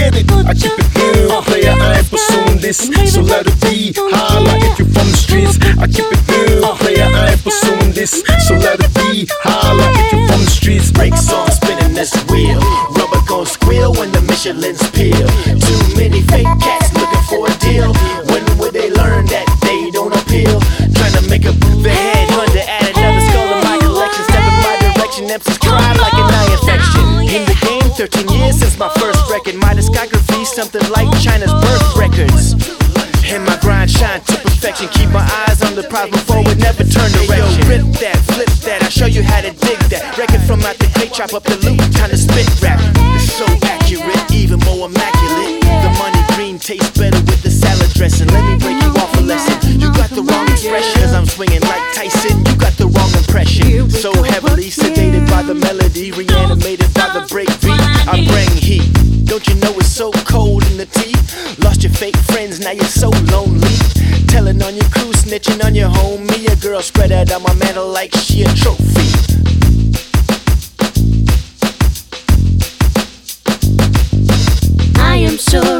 get it. I keep it real. I pursue this, so let it be. Holla if you from the streets. I keep it real, player. I pursue this, so let it be. Holla if you from the streets. Break on, spinning this wheel. Rubber gon' squeal when the Michelin's peel. Too many fake cats looking for a deal. When would they learn that they don't appeal? Trying to make a move ahead, Honda another skull in my collection. Step in my direction, MCs cry like an eye infection. In the game, 13 years since my first record. My discography, something like China's birth records. And my grind shine to perfection. Keep my eyes on the prize before it never turn direction. Rip that, flip that, I show you how to dig that. Record from out the crate, chop up the loop, time to spit rap. It's so accurate, even more immaculate. The money green tastes better with the salad dressing. Let me break you off a lesson. You got the wrong expression as I'm swinging like Tyson. You got the wrong impression. So heavily sedated by the melody, reanimated by the break beat. I bring heat. Don't you know it's so cold in the teeth? Lost your fake friends, now you're so lonely. Telling on your crew, snitching on your homie. A girl spread out on my mantle like she a trophy. I am sure.